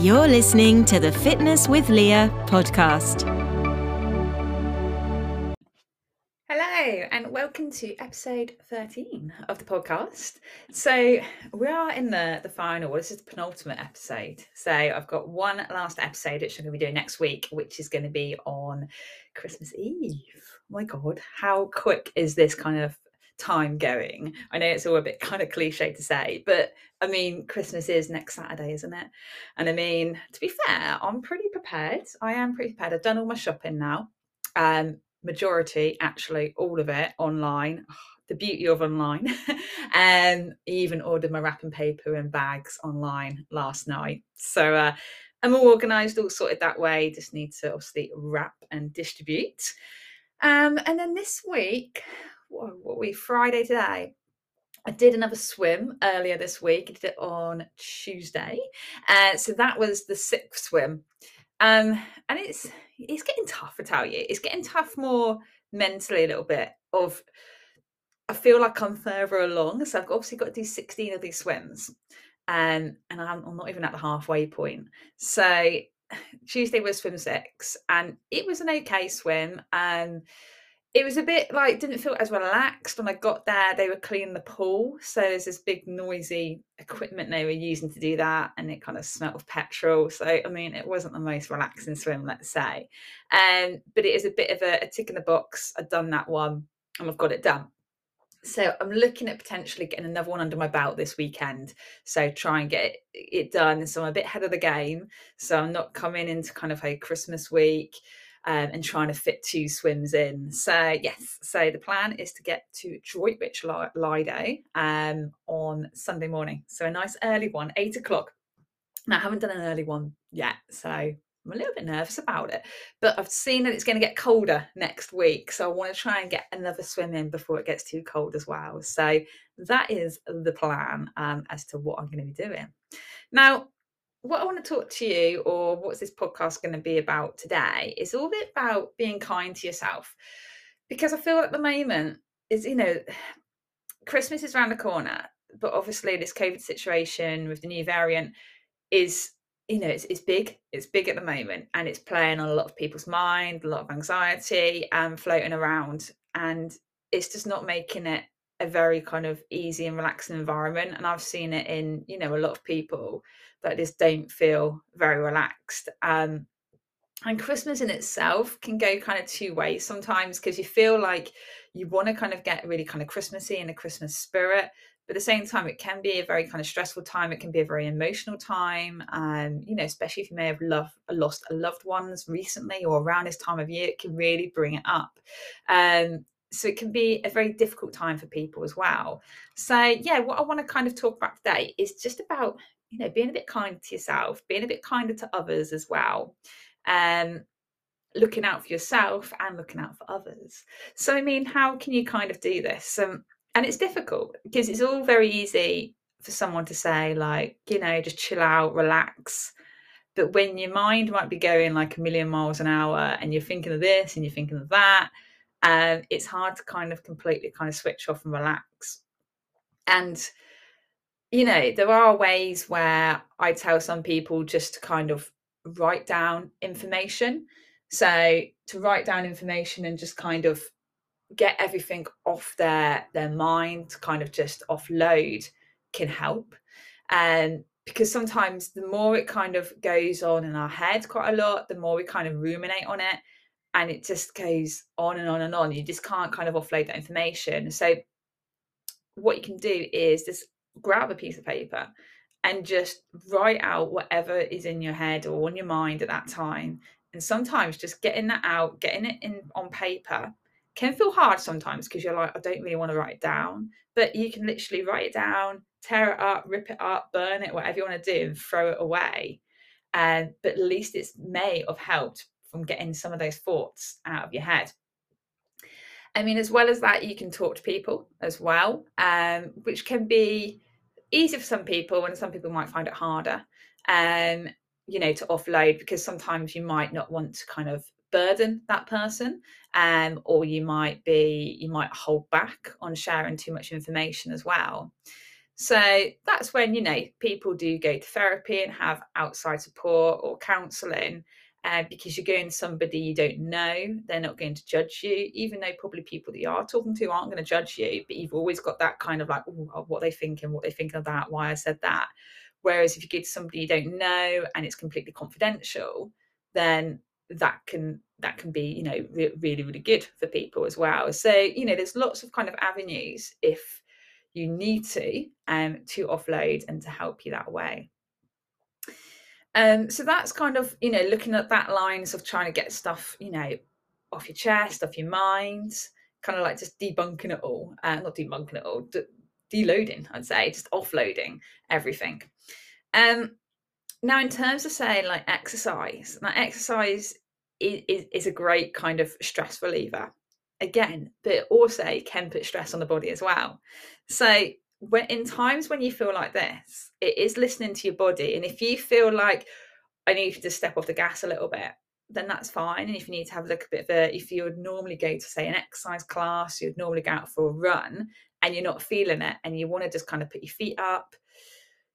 You're listening to the Fitness with Leah podcast. Hello, and welcome to episode 13 of the podcast. So, we are in the, the final, this is the penultimate episode. So, I've got one last episode, which I'm going to be doing next week, which is going to be on Christmas Eve. My God, how quick is this kind of time going. I know it's all a bit kind of cliche to say, but I mean, Christmas is next Saturday, isn't it? And I mean, to be fair, I'm pretty prepared. I am pretty prepared. I've done all my shopping now. Um, majority, actually, all of it online. The beauty of online. and even ordered my wrapping paper and bags online last night. So uh, I'm all organised, all sorted that way. Just need to obviously wrap and distribute. Um, and then this week, what, what we Friday today. I did another swim earlier this week. I did it on Tuesday, uh, so that was the sixth swim, um, and it's it's getting tough. I tell you, it's getting tough more mentally a little bit. Of I feel like I'm further along, so I've obviously got to do 16 of these swims, um, and I'm, I'm not even at the halfway point. So Tuesday was swim six, and it was an okay swim, and. Um, it was a bit like didn't feel as relaxed when I got there. They were cleaning the pool, so there's this big noisy equipment they were using to do that, and it kind of smelled of petrol. So I mean, it wasn't the most relaxing swim, let's say. Um, but it is a bit of a, a tick in the box. I've done that one, and I've got it done. So I'm looking at potentially getting another one under my belt this weekend. So try and get it, done. So I'm a bit ahead of the game. So I'm not coming into kind of a Christmas week um, and trying to fit two swims in. So yes, so the plan is to get to Droitwich Lido um, on Sunday morning. So a nice early one, eight o'clock. Now I haven't done an early one yet, so I'm a little bit nervous about it, but I've seen that it's going to get colder next week. So I want to try and get another swim in before it gets too cold as well. So that is the plan um, as to what I'm going to be doing. Now, what I want to talk to you, or what's this podcast going to be about today, is all about being kind to yourself. Because I feel at the moment is, you know, Christmas is around the corner, but obviously this COVID situation with the new variant is, you know, it's, it's big. It's big at the moment, and it's playing on a lot of people's mind, a lot of anxiety, and floating around, and it's just not making it a very kind of easy and relaxing environment. And I've seen it in, you know, a lot of people that just don't feel very relaxed. Um, and Christmas in itself can go kind of two ways sometimes because you feel like you want to kind of get really kind of Christmassy and a Christmas spirit. But at the same time, it can be a very kind of stressful time. It can be a very emotional time. And, um, you know, especially if you may have loved, lost a loved ones recently or around this time of year, it can really bring it up. Um, so it can be a very difficult time for people as well. So, yeah, what I want to kind of talk about today is just about you know, being a bit kind to yourself, being a bit kinder to others as well. Um, looking out for yourself and looking out for others. So, I mean, how can you kind of do this? Um, and it's difficult because it's all very easy for someone to say, like, you know, just chill out, relax. But when your mind might be going like a million miles an hour and you're thinking of this and you're thinking of that, um, it's hard to kind of completely kind of switch off and relax. And you know, there are ways where I tell some people just to kind of write down information. So to write down information and just kind of get everything off their their mind, kind of just offload can help. And um, because sometimes the more it kind of goes on in our head quite a lot, the more we kind of ruminate on it and it just goes on and on and on. You just can't kind of offload that information. So what you can do is just grab a piece of paper and just write out whatever is in your head or on your mind at that time. And sometimes just getting that out, getting it in on paper can feel hard sometimes because you're like, I don't really want to write it down. But you can literally write it down, tear it up, rip it up, burn it, whatever you want to do, and throw it away. And but at least it's may have helped from getting some of those thoughts out of your head. I mean, as well as that, you can talk to people as well, um, which can be easy for some people and some people might find it harder um you know to offload because sometimes you might not want to kind of burden that person um or you might be you might hold back on sharing too much information as well So that's when, you know, people do go to therapy and have outside support or counselling uh, because you're going to somebody you don't know. They're not going to judge you, even though probably people that you are talking to aren't going to judge you, but you've always got that kind of like, oh, what they thinking, what they thinking of that, why I said that. Whereas if you go to somebody you don't know and it's completely confidential, then that can that can be you know re- really really good for people as well so you know there's lots of kind of avenues if you need to um to offload and to help you that way um so that's kind of you know looking at that lines of trying to get stuff you know off your chest off your mind kind of like just debunking it all uh, not debunking it all de- deloading i'd say just offloading everything. Um now in terms of say like exercise now exercise is, is a great kind of stress reliever. Again but also can put stress on the body as well. So when in times when you feel like this it is listening to your body and if you feel like i need to step off the gas a little bit then that's fine and if you need to have a little bit of a if you would normally go to say an exercise class you'd normally go out for a run and you're not feeling it and you want to just kind of put your feet up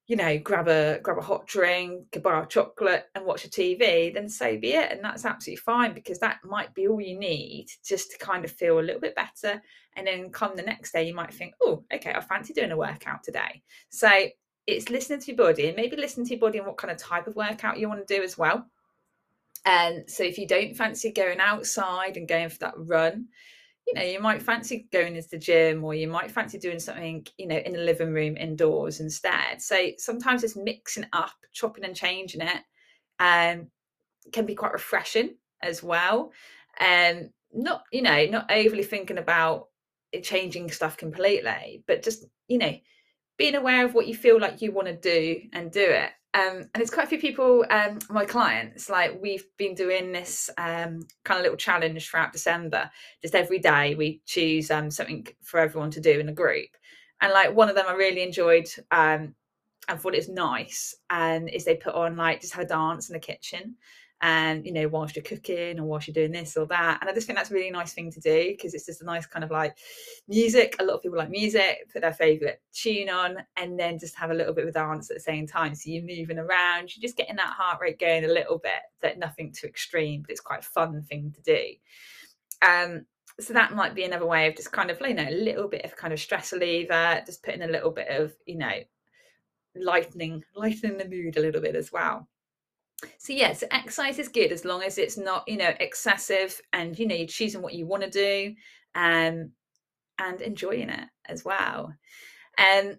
you know, grab a grab a hot drink, a bar of chocolate, and watch a TV, then so be it, and that's absolutely fine because that might be all you need just to kind of feel a little bit better. And then come the next day, you might think, oh, okay, I fancy doing a workout today. So it's listening to your body and maybe listen to your body and what kind of type of workout you want to do as well. And so if you don't fancy going outside and going for that run, you know, you might fancy going into the gym or you might fancy doing something, you know, in the living room indoors instead. So sometimes it's mixing up, chopping and changing it, um, can be quite refreshing as well. And um, not, you know, not overly thinking about changing stuff completely, but just, you know, being aware of what you feel like you want to do and do it um, and it's quite a few people, um, my clients, like we've been doing this um, kind of little challenge throughout December. Just every day we choose um, something for everyone to do in a group. And like one of them I really enjoyed um, and thought it's nice and is they put on like just have a dance in the kitchen and you know whilst you're cooking or whilst you're doing this or that. And i just think that's a really nice thing to do because it's just a nice kind of like music. A lot of people like music put their favorite tune on and then just have a little bit of dance at the same time. So you're moving around you're just getting that heart rate going a little bit that nothing too extreme but it's quite a fun thing to do. Um so that might be another way of just kind of you know a little bit of kind of stress reliever just putting a little bit of you know lightening lightening the mood a little bit as well so yes exercise is good as long as it's not you know excessive and you know you're choosing what you want to do um, and enjoying it as well. Um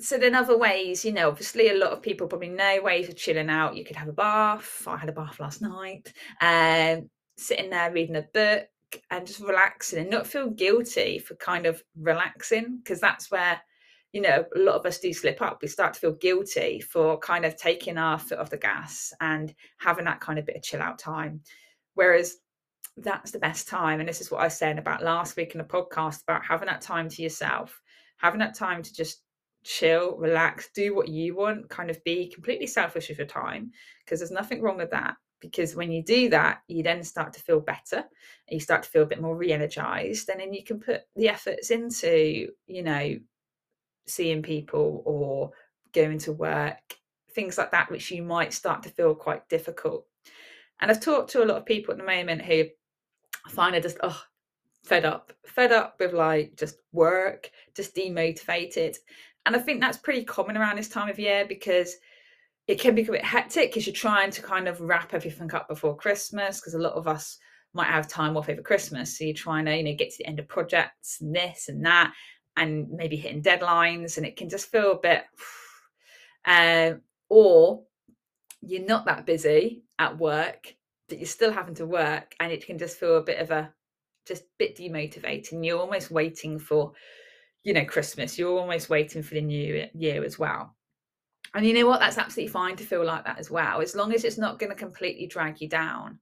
so then other ways you know obviously a lot of people probably know ways of chilling out. You could have a bath. I had a bath last night. Um sitting there reading a book and just relaxing and not feel guilty for kind of relaxing because that's where you know, a lot of us do slip up. We start to feel guilty for kind of taking our foot off the gas and having that kind of bit of chill out time. Whereas that's the best time. And this is what I was saying about last week in the podcast about having that time to yourself, having that time to just chill, relax, do what you want, kind of be completely selfish with your time, because there's nothing wrong with that. Because when you do that, you then start to feel better, you start to feel a bit more re-energized, and then you can put the efforts into, you know, seeing people or going to work, things like that, which you might start to feel quite difficult. And I've talked to a lot of people at the moment who find it just, oh, fed up, fed up with like just work, just demotivated. And I think that's pretty common around this time of year because it can be a bit hectic because you're trying to kind of wrap everything up before Christmas because a lot of us might have time off over Christmas. So you're trying to, you know, get to the end of projects and this and that and maybe hitting deadlines and it can just feel a bit um, or you're not that busy at work but you're still having to work and it can just feel a bit of a just bit demotivating. You're almost waiting for you know christmas. You're almost waiting for the new year as well. And you know what? That's absolutely fine to feel like that as well as long as it's not going to completely drag you down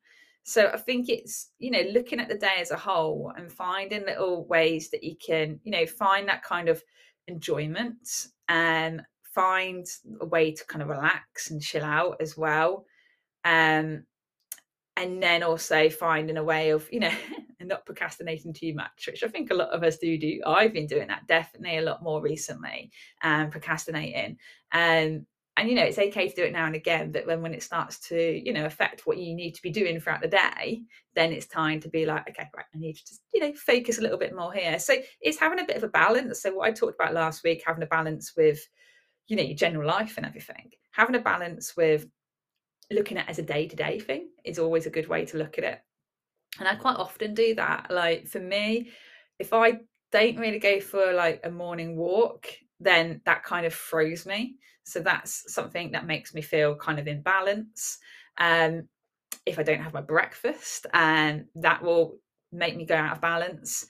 so I think it's, you know, looking at the day as a whole and finding little ways that you can, you know, find that kind of enjoyment and find a way to kind of relax and chill out as well. Um, and then also finding a way of, you know, and not procrastinating too much, which I think a lot of us do do. I've been doing that definitely a lot more recently, um, procrastinating. Um, and you know it's okay to do it now and again but then when it starts to you know affect what you need to be doing throughout the day then it's time to be like okay right i need to just you know focus a little bit more here. So it's having a bit of a balance. So what i talked about last week having a balance with you know your general life and everything. Having a balance with looking at as a day-to-day thing is always a good way to look at it. And i quite often do that. Like for me if i don't really go for like a morning walk then that kind of froze me so that's something that makes me feel kind of in balance um if i don't have my breakfast and that will make me go out of balance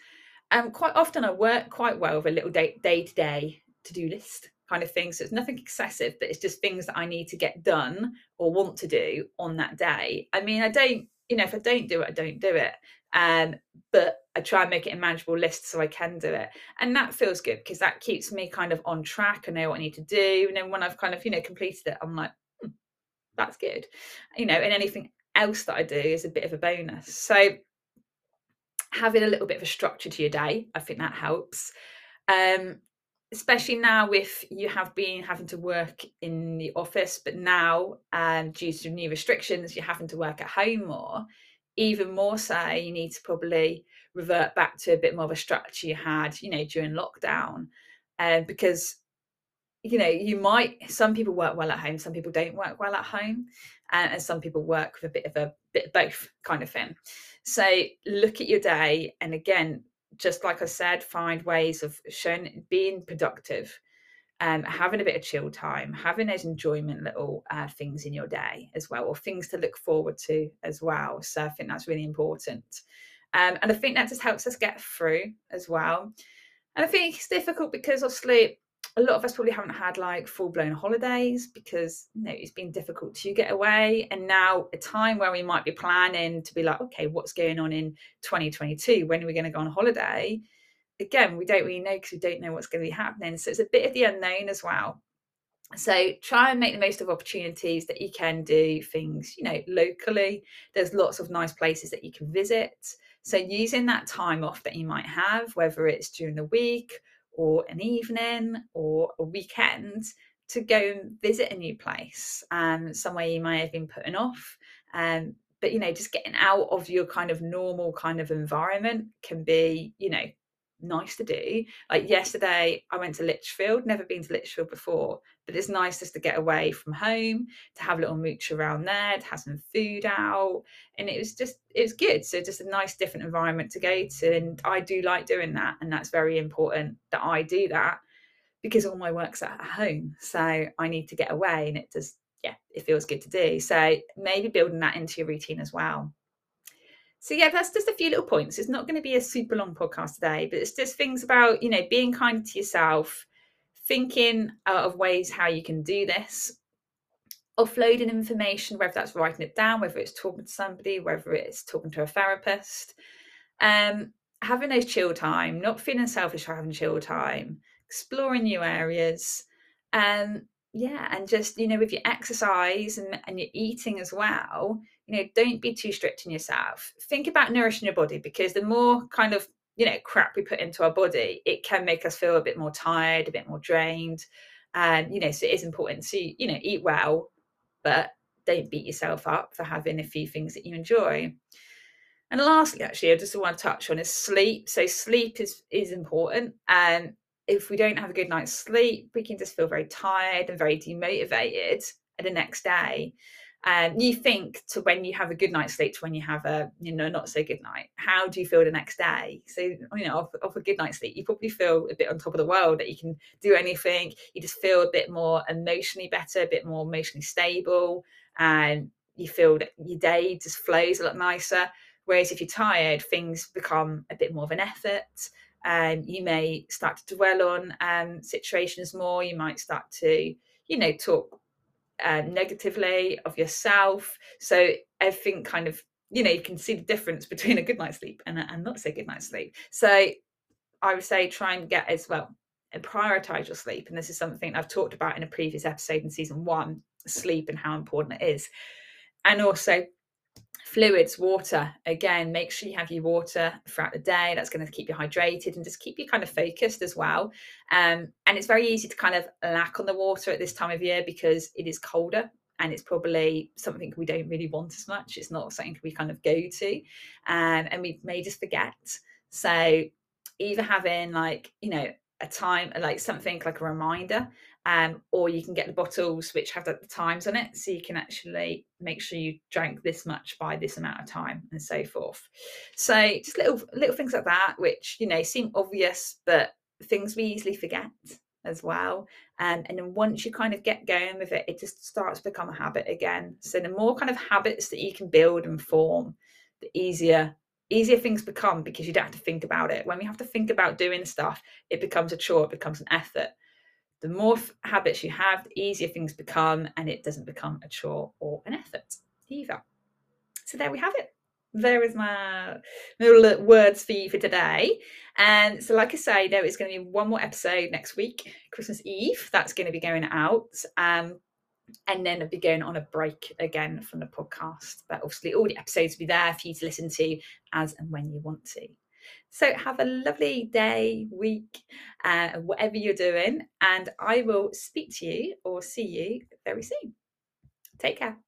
and quite often i work quite well with a little day to day to do list kind of thing. So it's nothing excessive, but it's just things that I need to get done or want to do on that day. I mean, I don't, you know, if I don't do it, I don't do it. Um, but I try and make it a manageable list so I can do it. And that feels good because that keeps me kind of on track. I know what I need to do. And then when I've kind of, you know, completed it, I'm like, hmm, that's good. You know, and anything else that I do is a bit of a bonus. So having a little bit of a structure to your day, I think that helps. Um, especially now if you have been having to work in the office but now um, due to new restrictions you're having to work at home more even more so you need to probably revert back to a bit more of a structure you had you know during lockdown um, because you know you might some people work well at home some people don't work well at home and, and some people work with a bit of a bit of both kind of thing. So look at your day and again just like I said, find ways of showing being productive, um, having a bit of chill time, having those enjoyment little uh, things in your day as well, or things to look forward to as well. So I think that's really important. Um, and I think that just helps us get through as well. And I think it's difficult because obviously a lot of us probably haven't had like full blown holidays because you know it's been difficult to get away and now a time where we might be planning to be like okay what's going on in 2022 when are we going to go on holiday again we don't really know because we don't know what's going to be happening so it's a bit of the unknown as well. So try and make the most of opportunities that you can do things you know locally. There's lots of nice places that you can visit. So using that time off that you might have whether it's during the week or an evening or a weekend to go and visit a new place um, somewhere you might have been putting off. Um, but you know just getting out of your kind of normal kind of environment can be you know nice to do. Like yesterday, I went to Lichfield, never been to Lichfield before, but it's nice just to get away from home, to have a little mooch around there, to have some food out. And it was just, it was good. So just a nice different environment to go to. And I do like doing that. And that's very important that I do that because all my work's at home. So I need to get away and it just, yeah, it feels good to do. So maybe building that into your routine as well. So yeah, that's just a few little points. It's not going to be a super long podcast today, but it's just things about, you know, being kind to yourself, thinking of ways how you can do this, offloading information, whether that's writing it down, whether it's talking to somebody, whether it's talking to a therapist, um, having those chill time, not feeling selfish for having chill time, exploring new areas, um, yeah, and just you know, with your exercise and, and your eating as well, you know, don't be too strict on yourself. Think about nourishing your body because the more kind of, you know, crap we put into our body, it can make us feel a bit more tired, a bit more drained. And, you know, so it is important to, you know, eat well, but don't beat yourself up for having a few things that you enjoy. And lastly, actually, I just want to touch on is sleep. So sleep is is important. And if we don't have a good night's sleep, we can just feel very tired and very demotivated the next day um, you think to when you have a good night's sleep to when you have a you know not so good night. How do you feel the next day? So you know off, off a good night's sleep you probably feel a bit on top of the world that you can do anything. You just feel a bit more emotionally better a bit more emotionally stable and you feel that your day just flows a lot nicer. Whereas if you're tired things become a bit more of an effort and um, you may start to dwell on um, situations more. You might start to you know talk uh, negatively of yourself. So everything kind of, you know, you can see the difference between a good night's sleep and, a, and not so good night's sleep. So I would say try and get as well and prioritize your sleep. And this is something I've talked about in a previous episode in season one sleep and how important it is. And also fluids, water. Again, make sure you have your water throughout the day. That's going to keep you hydrated and just keep you kind of focused as well. Um, and it's very easy to kind of lack on the water at this time of year because it is colder and it's probably something we don't really want as much. It's not something we kind of go to, um, and we may just forget. So either having like you know a time like something like a reminder um, or you can get the bottles which have the times on it so you can actually make sure you drank this much by this amount of time and so forth so just little little things like that which you know seem obvious but things we easily forget as well um, and then once you kind of get going with it it just starts to become a habit again so the more kind of habits that you can build and form the easier easier things become because you don't have to think about it. When we have to think about doing stuff, it becomes a chore, it becomes an effort. The more f- habits you have, the easier things become, and it doesn't become a chore or an effort either. So there we have it. There is my little words for you for today. And so, like I say, there is going to be one more episode next week, Christmas Eve. That's going to be going out. Um, and then I'll be going on a break again from the podcast. But obviously, all the episodes will be there for you to listen to as and when you want to. So, have a lovely day, week, uh, whatever you're doing, and I will speak to you or see you very soon. Take care.